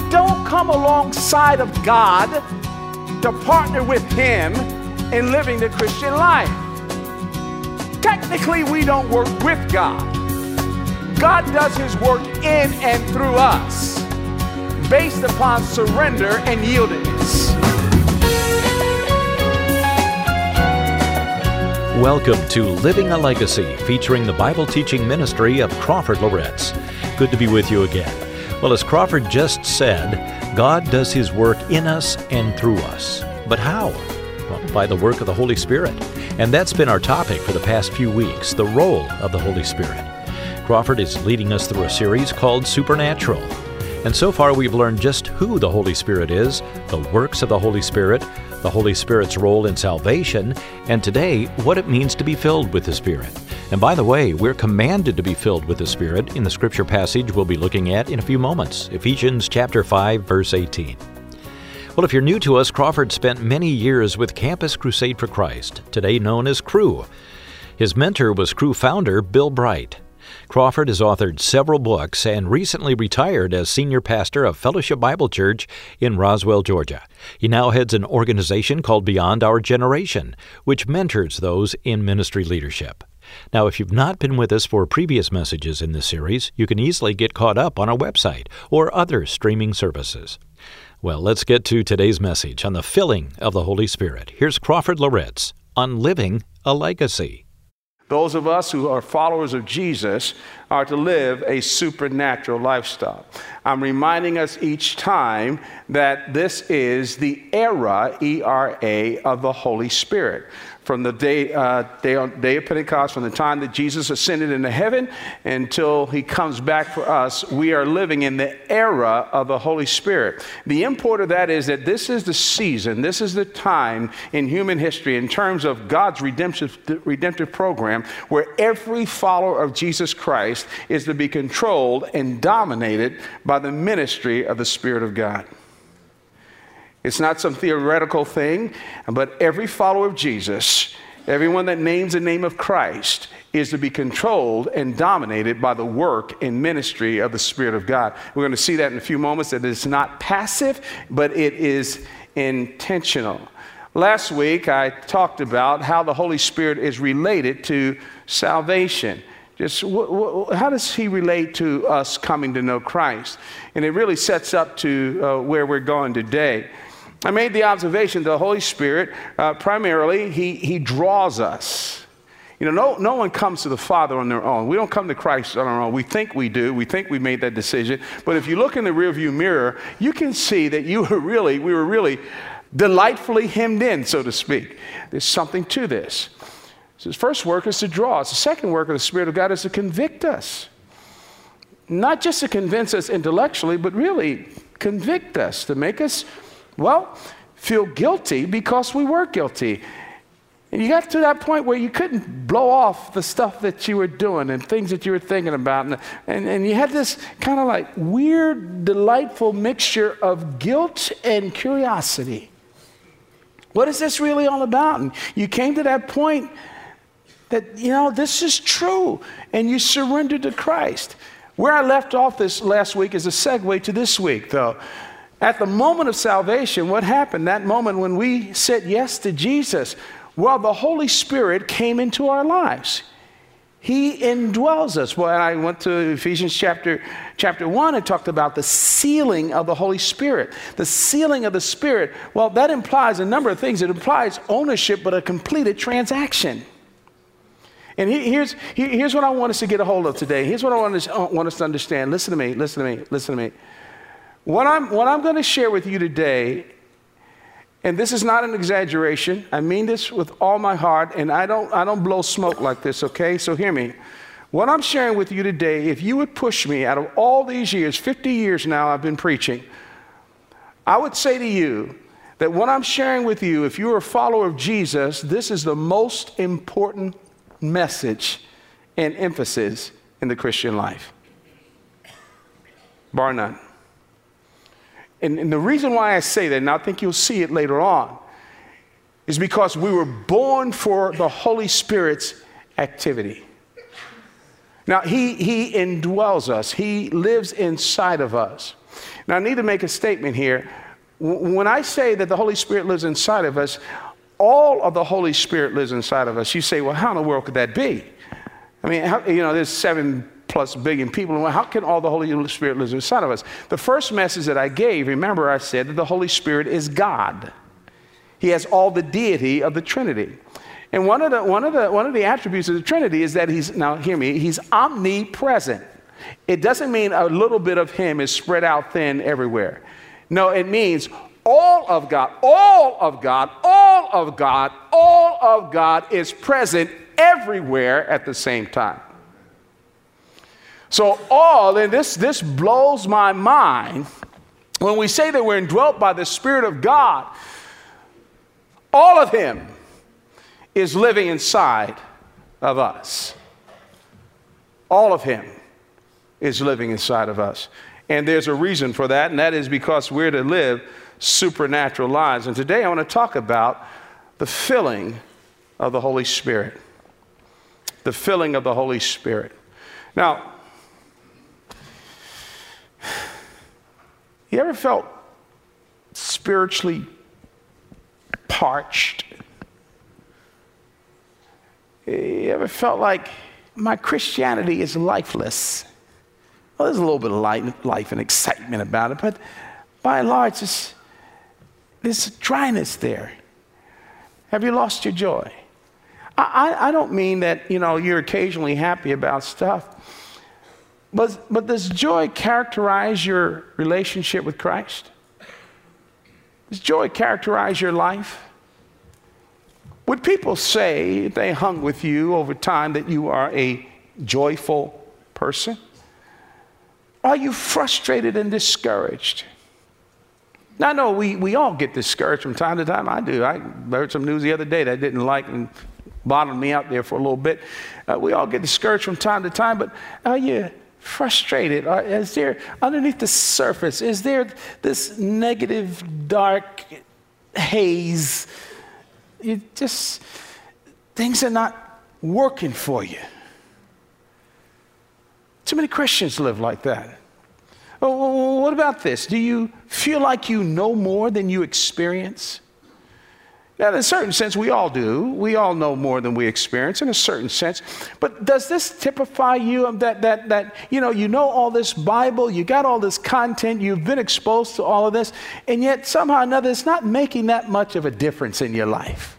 we don't come alongside of God to partner with Him in living the Christian life. Technically, we don't work with God. God does His work in and through us based upon surrender and yieldedness. Welcome to Living a Legacy, featuring the Bible teaching ministry of Crawford Loritts. Good to be with you again. Well, as Crawford just said, God does His work in us and through us. But how? Well, by the work of the Holy Spirit. And that's been our topic for the past few weeks the role of the Holy Spirit. Crawford is leading us through a series called Supernatural. And so far, we've learned just who the Holy Spirit is, the works of the Holy Spirit, the Holy Spirit's role in salvation, and today, what it means to be filled with the Spirit. And by the way, we're commanded to be filled with the Spirit in the scripture passage we'll be looking at in a few moments Ephesians chapter 5, verse 18. Well, if you're new to us, Crawford spent many years with Campus Crusade for Christ, today known as Cru. His mentor was Cru founder Bill Bright. Crawford has authored several books and recently retired as senior pastor of Fellowship Bible Church in Roswell, Georgia. He now heads an organization called Beyond Our Generation, which mentors those in ministry leadership. Now, if you've not been with us for previous messages in this series, you can easily get caught up on our website or other streaming services. Well, let's get to today's message on the filling of the Holy Spirit. Here's Crawford Loritts on living a legacy. Those of us who are followers of Jesus are to live a supernatural lifestyle. I'm reminding us each time that this is the era, E R A, of the Holy Spirit from the day, uh, day, day of Pentecost, from the time that Jesus ascended into heaven until he comes back for us, we are living in the era of the Holy Spirit. The import of that is that this is the season, this is the time in human history in terms of God's redemptive, redemptive program where every follower of Jesus Christ is to be controlled and dominated by the ministry of the Spirit of God. It's not some theoretical thing, but every follower of Jesus, everyone that names the name of Christ, is to be controlled and dominated by the work and ministry of the Spirit of God. We're going to see that in a few moments that it's not passive, but it is intentional. Last week, I talked about how the Holy Spirit is related to salvation. Just wh- wh- how does he relate to us coming to know Christ? And it really sets up to uh, where we're going today. I made the observation that the Holy Spirit, uh, primarily, he, he draws us. You know, no, no one comes to the Father on their own. We don't come to Christ on our own. We think we do. We think we made that decision. But if you look in the rearview mirror, you can see that you were really, we were really delightfully hemmed in, so to speak. There's something to this. So his first work is to draw us. The second work of the Spirit of God is to convict us. Not just to convince us intellectually, but really convict us, to make us well, feel guilty because we were guilty. And you got to that point where you couldn't blow off the stuff that you were doing and things that you were thinking about. And, and, and you had this kind of like weird, delightful mixture of guilt and curiosity. What is this really all about? And you came to that point that, you know, this is true. And you surrendered to Christ. Where I left off this last week is a segue to this week, though. At the moment of salvation, what happened? That moment when we said yes to Jesus, well, the Holy Spirit came into our lives. He indwells us. Well, I went to Ephesians chapter, chapter 1 and talked about the sealing of the Holy Spirit. The sealing of the Spirit, well, that implies a number of things. It implies ownership, but a completed transaction. And here's, here's what I want us to get a hold of today. Here's what I want us, uh, want us to understand. Listen to me, listen to me, listen to me. What I'm, what I'm going to share with you today, and this is not an exaggeration, I mean this with all my heart, and I don't, I don't blow smoke like this, okay? So hear me. What I'm sharing with you today, if you would push me out of all these years, 50 years now I've been preaching, I would say to you that what I'm sharing with you, if you're a follower of Jesus, this is the most important message and emphasis in the Christian life. Bar none. And, and the reason why I say that, and I think you'll see it later on, is because we were born for the Holy Spirit's activity. Now, he, he indwells us, He lives inside of us. Now, I need to make a statement here. When I say that the Holy Spirit lives inside of us, all of the Holy Spirit lives inside of us. You say, well, how in the world could that be? I mean, how, you know, there's seven plus billion people. And How can all the Holy Spirit live inside of us? The first message that I gave, remember, I said that the Holy Spirit is God. He has all the deity of the Trinity. And one of the, one of the, one of the attributes of the Trinity is that he's, now hear me, he's omnipresent. It doesn't mean a little bit of him is spread out thin everywhere. No, it means all of God, all of God, all of God, all of God is present everywhere at the same time. So, all, and this, this blows my mind when we say that we're indwelt by the Spirit of God, all of Him is living inside of us. All of Him is living inside of us. And there's a reason for that, and that is because we're to live supernatural lives. And today I want to talk about the filling of the Holy Spirit. The filling of the Holy Spirit. Now, you ever felt spiritually parched? You ever felt like my Christianity is lifeless? Well, there's a little bit of life and excitement about it, but by and large, it's there's dryness there. Have you lost your joy? I, I, I don't mean that, you know, you're occasionally happy about stuff. But, but does joy characterize your relationship with Christ? Does joy characterize your life? Would people say, they hung with you over time, that you are a joyful person? Are you frustrated and discouraged? Now, I know we, we all get discouraged from time to time. I do. I heard some news the other day that I didn't like and bottomed me out there for a little bit. Uh, we all get discouraged from time to time, but are you frustrated? Are, is there, underneath the surface, is there this negative, dark haze? You just, things are not working for you. Too many Christians live like that. Oh, what about this? Do you feel like you know more than you experience? Now, in a certain sense, we all do. We all know more than we experience in a certain sense. But does this typify you that, that, that you know, you know all this Bible, you got all this content, you've been exposed to all of this, and yet somehow or another it's not making that much of a difference in your life?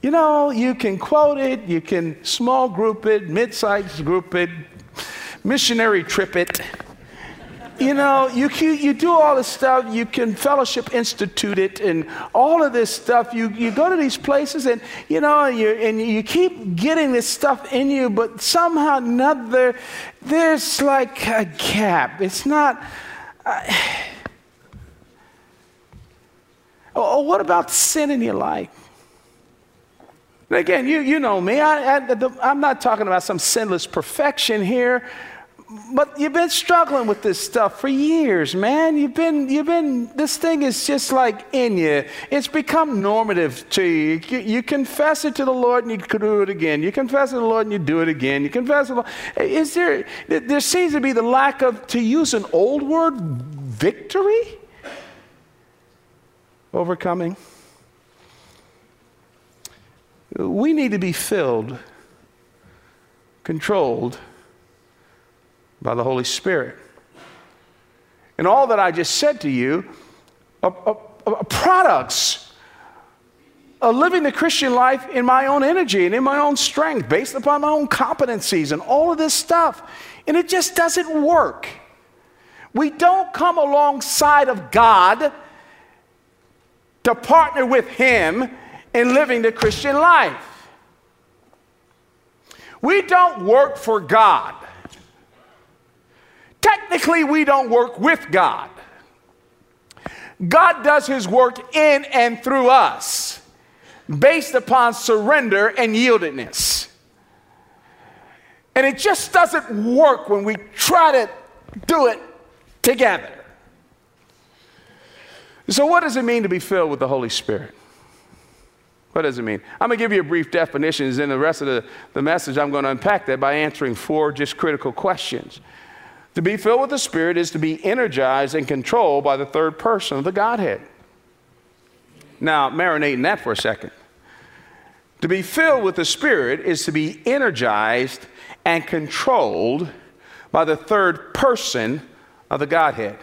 You know, you can quote it, you can small group it, mid sized group it, missionary trip it you know, you, you do all this stuff, you can fellowship institute it and all of this stuff. You, you go to these places and, you know, you, and you keep getting this stuff in you, but somehow another, there's like a gap. It's not. Uh, oh, what about sin in your life? again, you, you know me. I, I, I'm not talking about some sinless perfection here but you've been struggling with this stuff for years, man. You've been, you've been, this thing is just like in you. It's become normative to you. You, you confess it to the Lord and you do it again. You confess it to the Lord and you do it again. You confess it. Is there, there seems to be the lack of, to use an old word, victory? Overcoming. We need to be filled, controlled, by the Holy Spirit. And all that I just said to you are, are, are products of living the Christian life in my own energy and in my own strength, based upon my own competencies and all of this stuff. And it just doesn't work. We don't come alongside of God to partner with Him in living the Christian life. We don't work for God. Technically, we don't work with God. God does his work in and through us based upon surrender and yieldedness. And it just doesn't work when we try to do it together. So, what does it mean to be filled with the Holy Spirit? What does it mean? I'm going to give you a brief definition, and then the rest of the, the message, I'm going to unpack that by answering four just critical questions. To be filled with the Spirit is to be energized and controlled by the third person of the Godhead. Now, marinate in that for a second. To be filled with the Spirit is to be energized and controlled by the third person of the Godhead.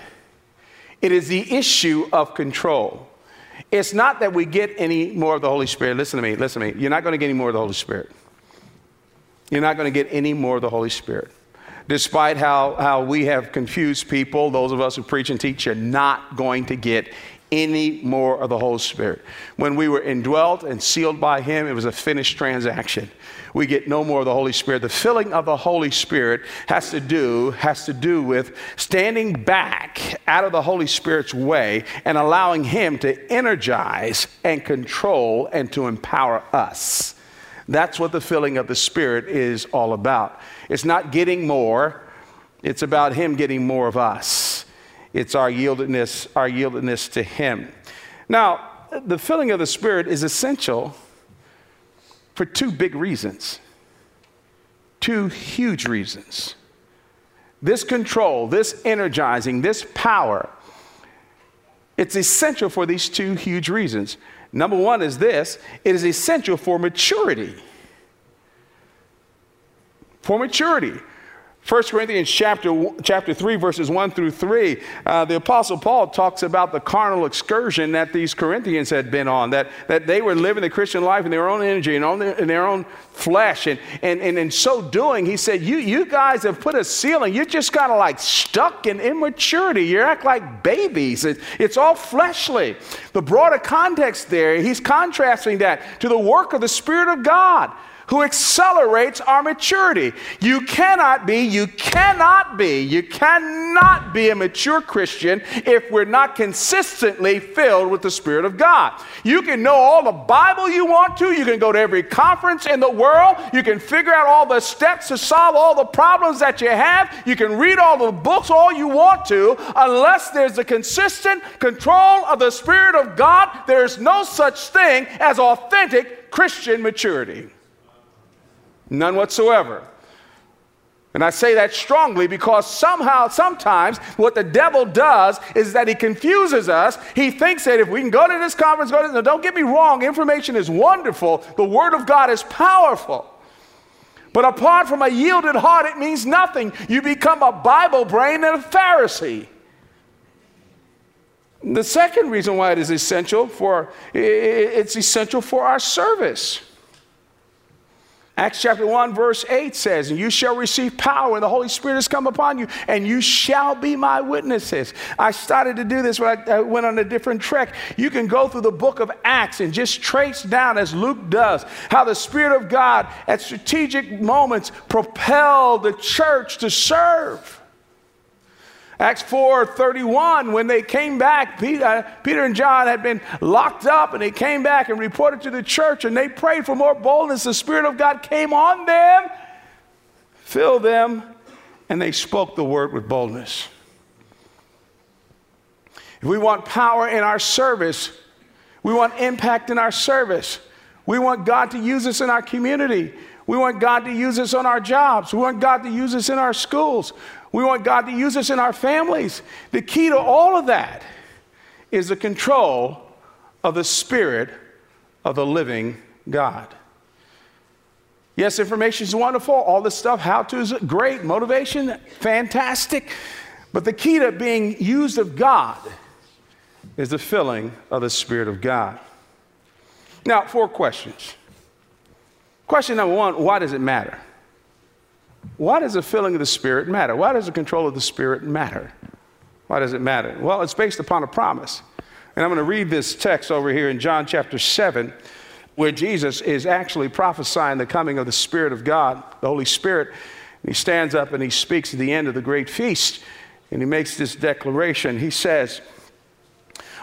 It is the issue of control. It's not that we get any more of the Holy Spirit. Listen to me, listen to me. You're not going to get any more of the Holy Spirit. You're not going to get any more of the Holy Spirit. Despite how, how we have confused people, those of us who preach and teach, you're not going to get any more of the Holy Spirit. When we were indwelt and sealed by Him, it was a finished transaction. We get no more of the Holy Spirit. The filling of the Holy Spirit has to do has to do with standing back out of the Holy Spirit's way and allowing Him to energize and control and to empower us. That's what the filling of the Spirit is all about. It's not getting more, it's about Him getting more of us. It's our yieldedness, our yieldedness to Him. Now, the filling of the Spirit is essential for two big reasons. Two huge reasons. This control, this energizing, this power, it's essential for these two huge reasons. Number one is this it is essential for maturity. For maturity. 1 Corinthians chapter, chapter 3, verses 1 through 3, uh, the Apostle Paul talks about the carnal excursion that these Corinthians had been on, that, that they were living the Christian life in their own energy and on their, in their own flesh. And, and, and in so doing, he said, you, you guys have put a ceiling. You're just kind of like stuck in immaturity. You act like babies. It, it's all fleshly. The broader context there, he's contrasting that to the work of the Spirit of God who accelerates our maturity. You cannot be, you cannot be, you cannot be a mature Christian if we're not consistently filled with the Spirit of God. You can know all the Bible you want to, you can go to every conference in the world, you can figure out all the steps to solve all the problems that you have, you can read all the books all you want to, unless there's a consistent control of the Spirit of God, there's no such thing as authentic Christian maturity. None whatsoever. And I say that strongly because somehow, sometimes, what the devil does is that he confuses us. He thinks that if we can go to this conference, go to this. don't get me wrong, information is wonderful. The Word of God is powerful. But apart from a yielded heart, it means nothing. You become a Bible brain and a Pharisee. The second reason why it is essential for it's essential for our service. Acts chapter 1, verse 8 says, And you shall receive power, and the Holy Spirit has come upon you, and you shall be my witnesses. I started to do this when I went on a different trek. You can go through the book of Acts and just trace down, as Luke does, how the Spirit of God at strategic moments propelled the church to serve. Acts 4 31, when they came back, Peter, uh, Peter and John had been locked up and they came back and reported to the church and they prayed for more boldness. The Spirit of God came on them, filled them, and they spoke the word with boldness. If we want power in our service, we want impact in our service, we want God to use us in our community. We want God to use us on our jobs. We want God to use us in our schools. We want God to use us in our families. The key to all of that is the control of the Spirit of the living God. Yes, information is wonderful. All this stuff, how to is great. Motivation, fantastic. But the key to being used of God is the filling of the Spirit of God. Now, four questions. Question number one why does it matter? Why does the filling of the Spirit matter? Why does the control of the Spirit matter? Why does it matter? Well, it's based upon a promise. And I'm going to read this text over here in John chapter 7, where Jesus is actually prophesying the coming of the Spirit of God, the Holy Spirit. And he stands up and he speaks at the end of the great feast, and he makes this declaration. He says,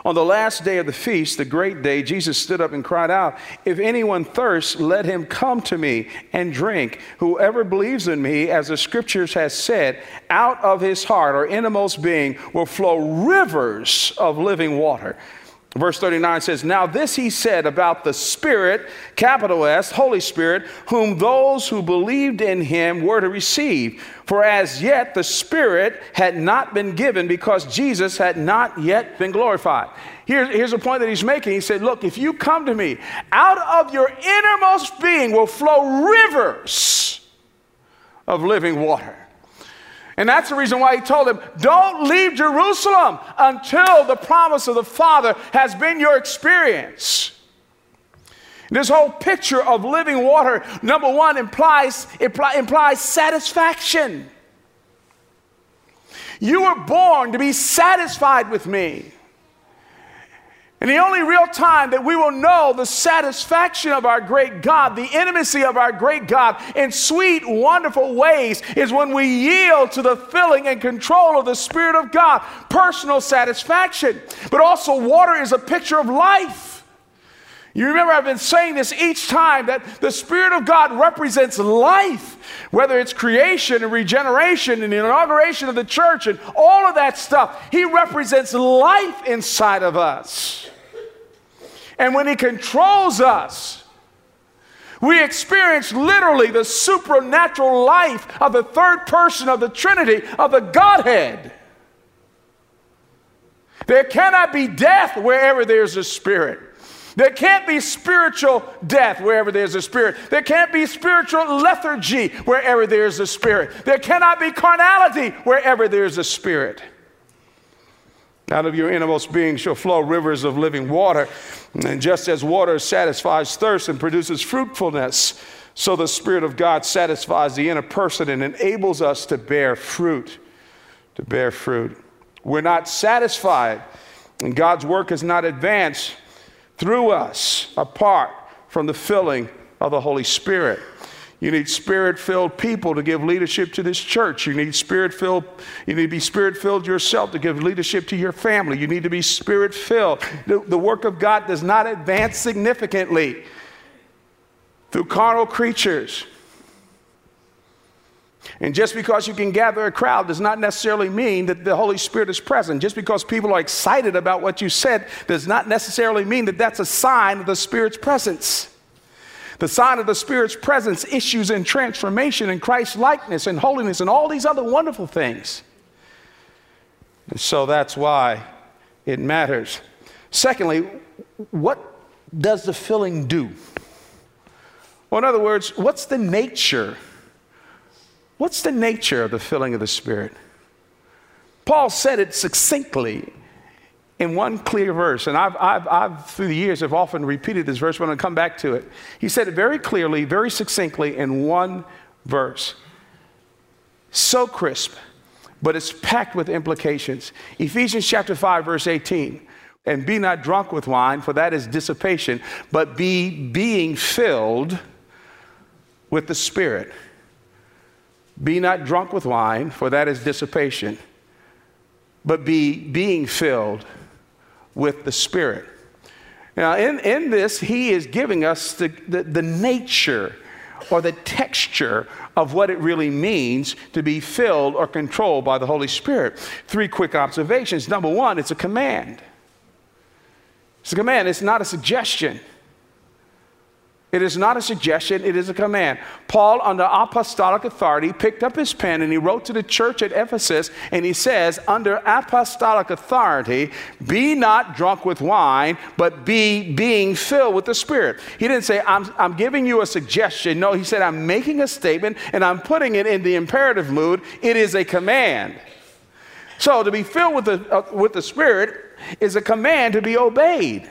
on the last day of the feast, the great day, Jesus stood up and cried out, If anyone thirsts, let him come to me and drink. Whoever believes in me, as the scriptures has said, out of his heart or innermost being will flow rivers of living water. Verse 39 says, Now this he said about the Spirit, capital S, Holy Spirit, whom those who believed in him were to receive. For as yet the Spirit had not been given because Jesus had not yet been glorified. Here, here's a point that he's making. He said, Look, if you come to me, out of your innermost being will flow rivers of living water. And that's the reason why he told him, Don't leave Jerusalem until the promise of the Father has been your experience. This whole picture of living water, number one, implies, imply, implies satisfaction. You were born to be satisfied with me. And the only real time that we will know the satisfaction of our great God, the intimacy of our great God in sweet, wonderful ways is when we yield to the filling and control of the Spirit of God. Personal satisfaction. But also, water is a picture of life. You remember, I've been saying this each time that the Spirit of God represents life, whether it's creation and regeneration and the inauguration of the church and all of that stuff. He represents life inside of us. And when He controls us, we experience literally the supernatural life of the third person of the Trinity, of the Godhead. There cannot be death wherever there's a spirit. There can't be spiritual death wherever there's a spirit. There can't be spiritual lethargy wherever there's a spirit. There cannot be carnality wherever there's a spirit. Out of your innermost being shall flow rivers of living water. And just as water satisfies thirst and produces fruitfulness, so the Spirit of God satisfies the inner person and enables us to bear fruit. To bear fruit. We're not satisfied, and God's work is not advanced through us apart from the filling of the Holy Spirit. You need spirit filled people to give leadership to this church. You need spirit filled, you need to be spirit filled yourself to give leadership to your family. You need to be spirit filled. The, the work of God does not advance significantly through carnal creatures. And just because you can gather a crowd does not necessarily mean that the Holy Spirit is present. Just because people are excited about what you said does not necessarily mean that that's a sign of the Spirit's presence. The sign of the Spirit's presence issues in transformation and Christ likeness and holiness and all these other wonderful things. And so that's why it matters. Secondly, what does the filling do? Well, in other words, what's the nature What's the nature of the filling of the Spirit? Paul said it succinctly in one clear verse, and I've, I've, I've, through the years, have often repeated this verse, but I'm going to come back to it. He said it very clearly, very succinctly in one verse. So crisp, but it's packed with implications. Ephesians chapter 5, verse 18. And be not drunk with wine, for that is dissipation, but be being filled with the Spirit. Be not drunk with wine, for that is dissipation, but be being filled with the Spirit. Now, in, in this, he is giving us the, the, the nature or the texture of what it really means to be filled or controlled by the Holy Spirit. Three quick observations. Number one, it's a command. It's a command, it's not a suggestion. It is not a suggestion, it is a command. Paul, under apostolic authority, picked up his pen and he wrote to the church at Ephesus and he says, Under apostolic authority, be not drunk with wine, but be being filled with the Spirit. He didn't say, I'm, I'm giving you a suggestion. No, he said, I'm making a statement and I'm putting it in the imperative mood. It is a command. So to be filled with the, uh, with the Spirit is a command to be obeyed.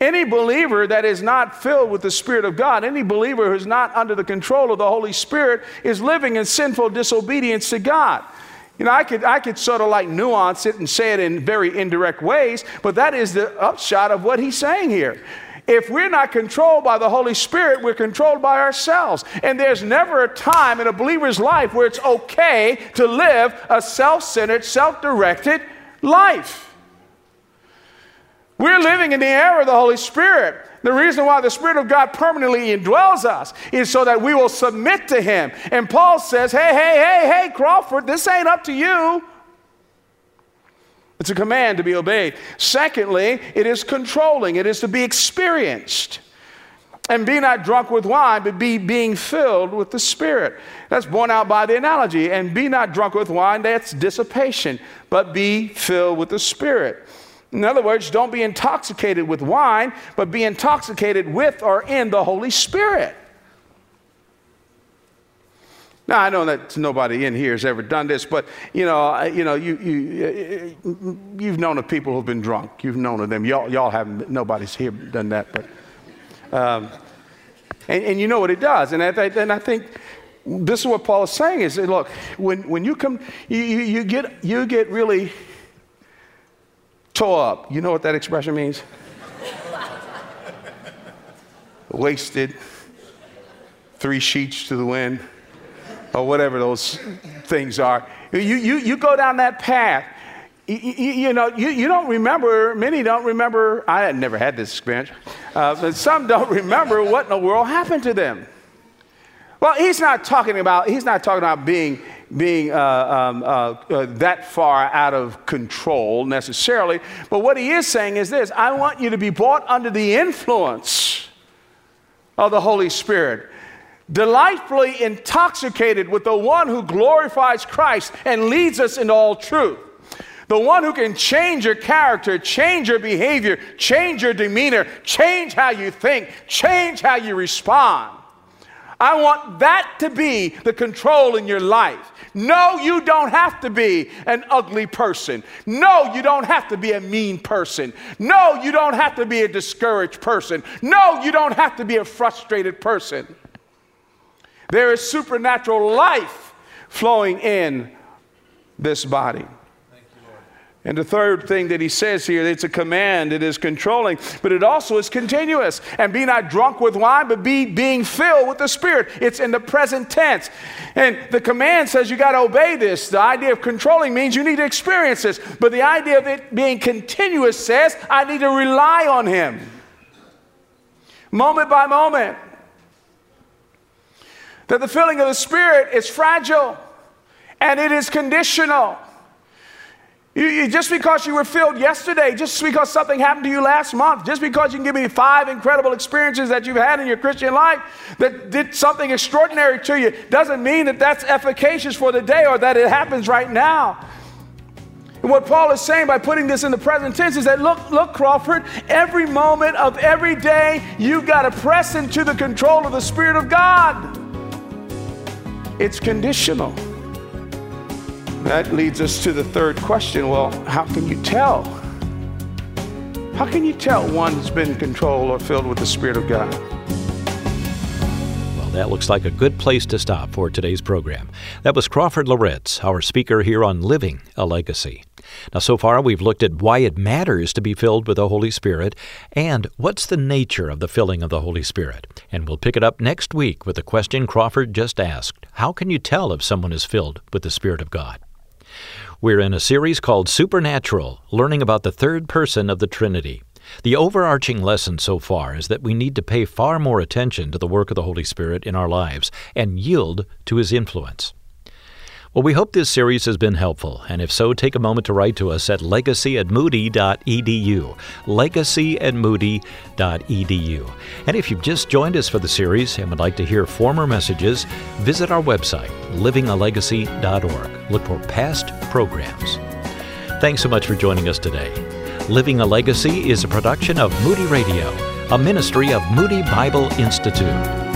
Any believer that is not filled with the Spirit of God, any believer who's not under the control of the Holy Spirit, is living in sinful disobedience to God. You know, I could, I could sort of like nuance it and say it in very indirect ways, but that is the upshot of what he's saying here. If we're not controlled by the Holy Spirit, we're controlled by ourselves. And there's never a time in a believer's life where it's okay to live a self centered, self directed life. We're living in the era of the Holy Spirit. The reason why the Spirit of God permanently indwells us is so that we will submit to Him. And Paul says, hey, hey, hey, hey, Crawford, this ain't up to you. It's a command to be obeyed. Secondly, it is controlling, it is to be experienced. And be not drunk with wine, but be being filled with the Spirit. That's borne out by the analogy. And be not drunk with wine, that's dissipation, but be filled with the Spirit. In other words, don't be intoxicated with wine, but be intoxicated with or in the Holy Spirit. Now I know that nobody in here has ever done this, but you know, you know, you you you've known of people who've been drunk. You've known of them. Y'all y'all haven't. Nobody's here done that, but um, and, and you know what it does. And I, and I think this is what Paul is saying: is that, look, when when you come, you, you, you get you get really tore up. You know what that expression means? Wasted. Three sheets to the wind or whatever those things are. You, you, you go down that path. You, you, you know, you, you don't remember, many don't remember, I had never had this experience, uh, but some don't remember what in the world happened to them. Well, he's not talking about, he's not talking about being, being uh, um, uh, uh, that far out of control necessarily, but what he is saying is this I want you to be brought under the influence of the Holy Spirit delightfully intoxicated with the one who glorifies Christ and leads us into all truth. The one who can change your character, change your behavior, change your demeanor, change how you think, change how you respond. I want that to be the control in your life. No, you don't have to be an ugly person. No, you don't have to be a mean person. No, you don't have to be a discouraged person. No, you don't have to be a frustrated person. There is supernatural life flowing in this body. And the third thing that he says here, it's a command, it is controlling, but it also is continuous. And be not drunk with wine, but be being filled with the Spirit. It's in the present tense. And the command says you got to obey this. The idea of controlling means you need to experience this. But the idea of it being continuous says I need to rely on Him. Moment by moment that the filling of the Spirit is fragile and it is conditional. You, you, just because you were filled yesterday, just because something happened to you last month, just because you can give me five incredible experiences that you've had in your Christian life that did something extraordinary to you, doesn't mean that that's efficacious for the day or that it happens right now. And what Paul is saying by putting this in the present tense is that look, look, Crawford, every moment of every day, you've got to press into the control of the Spirit of God. It's conditional. That leads us to the third question. Well, how can you tell? How can you tell one's been controlled or filled with the Spirit of God? Well, that looks like a good place to stop for today's program. That was Crawford Loritts, our speaker here on Living a Legacy. Now, so far, we've looked at why it matters to be filled with the Holy Spirit and what's the nature of the filling of the Holy Spirit. And we'll pick it up next week with the question Crawford just asked How can you tell if someone is filled with the Spirit of God? We're in a series called Supernatural, learning about the third person of the Trinity. The overarching lesson so far is that we need to pay far more attention to the work of the Holy Spirit in our lives and yield to His influence. Well, we hope this series has been helpful, and if so, take a moment to write to us at legacy at moody.edu. Legacy at moody.edu. And if you've just joined us for the series and would like to hear former messages, visit our website, livingalegacy.org. Look for past programs. Thanks so much for joining us today. Living a Legacy is a production of Moody Radio, a ministry of Moody Bible Institute.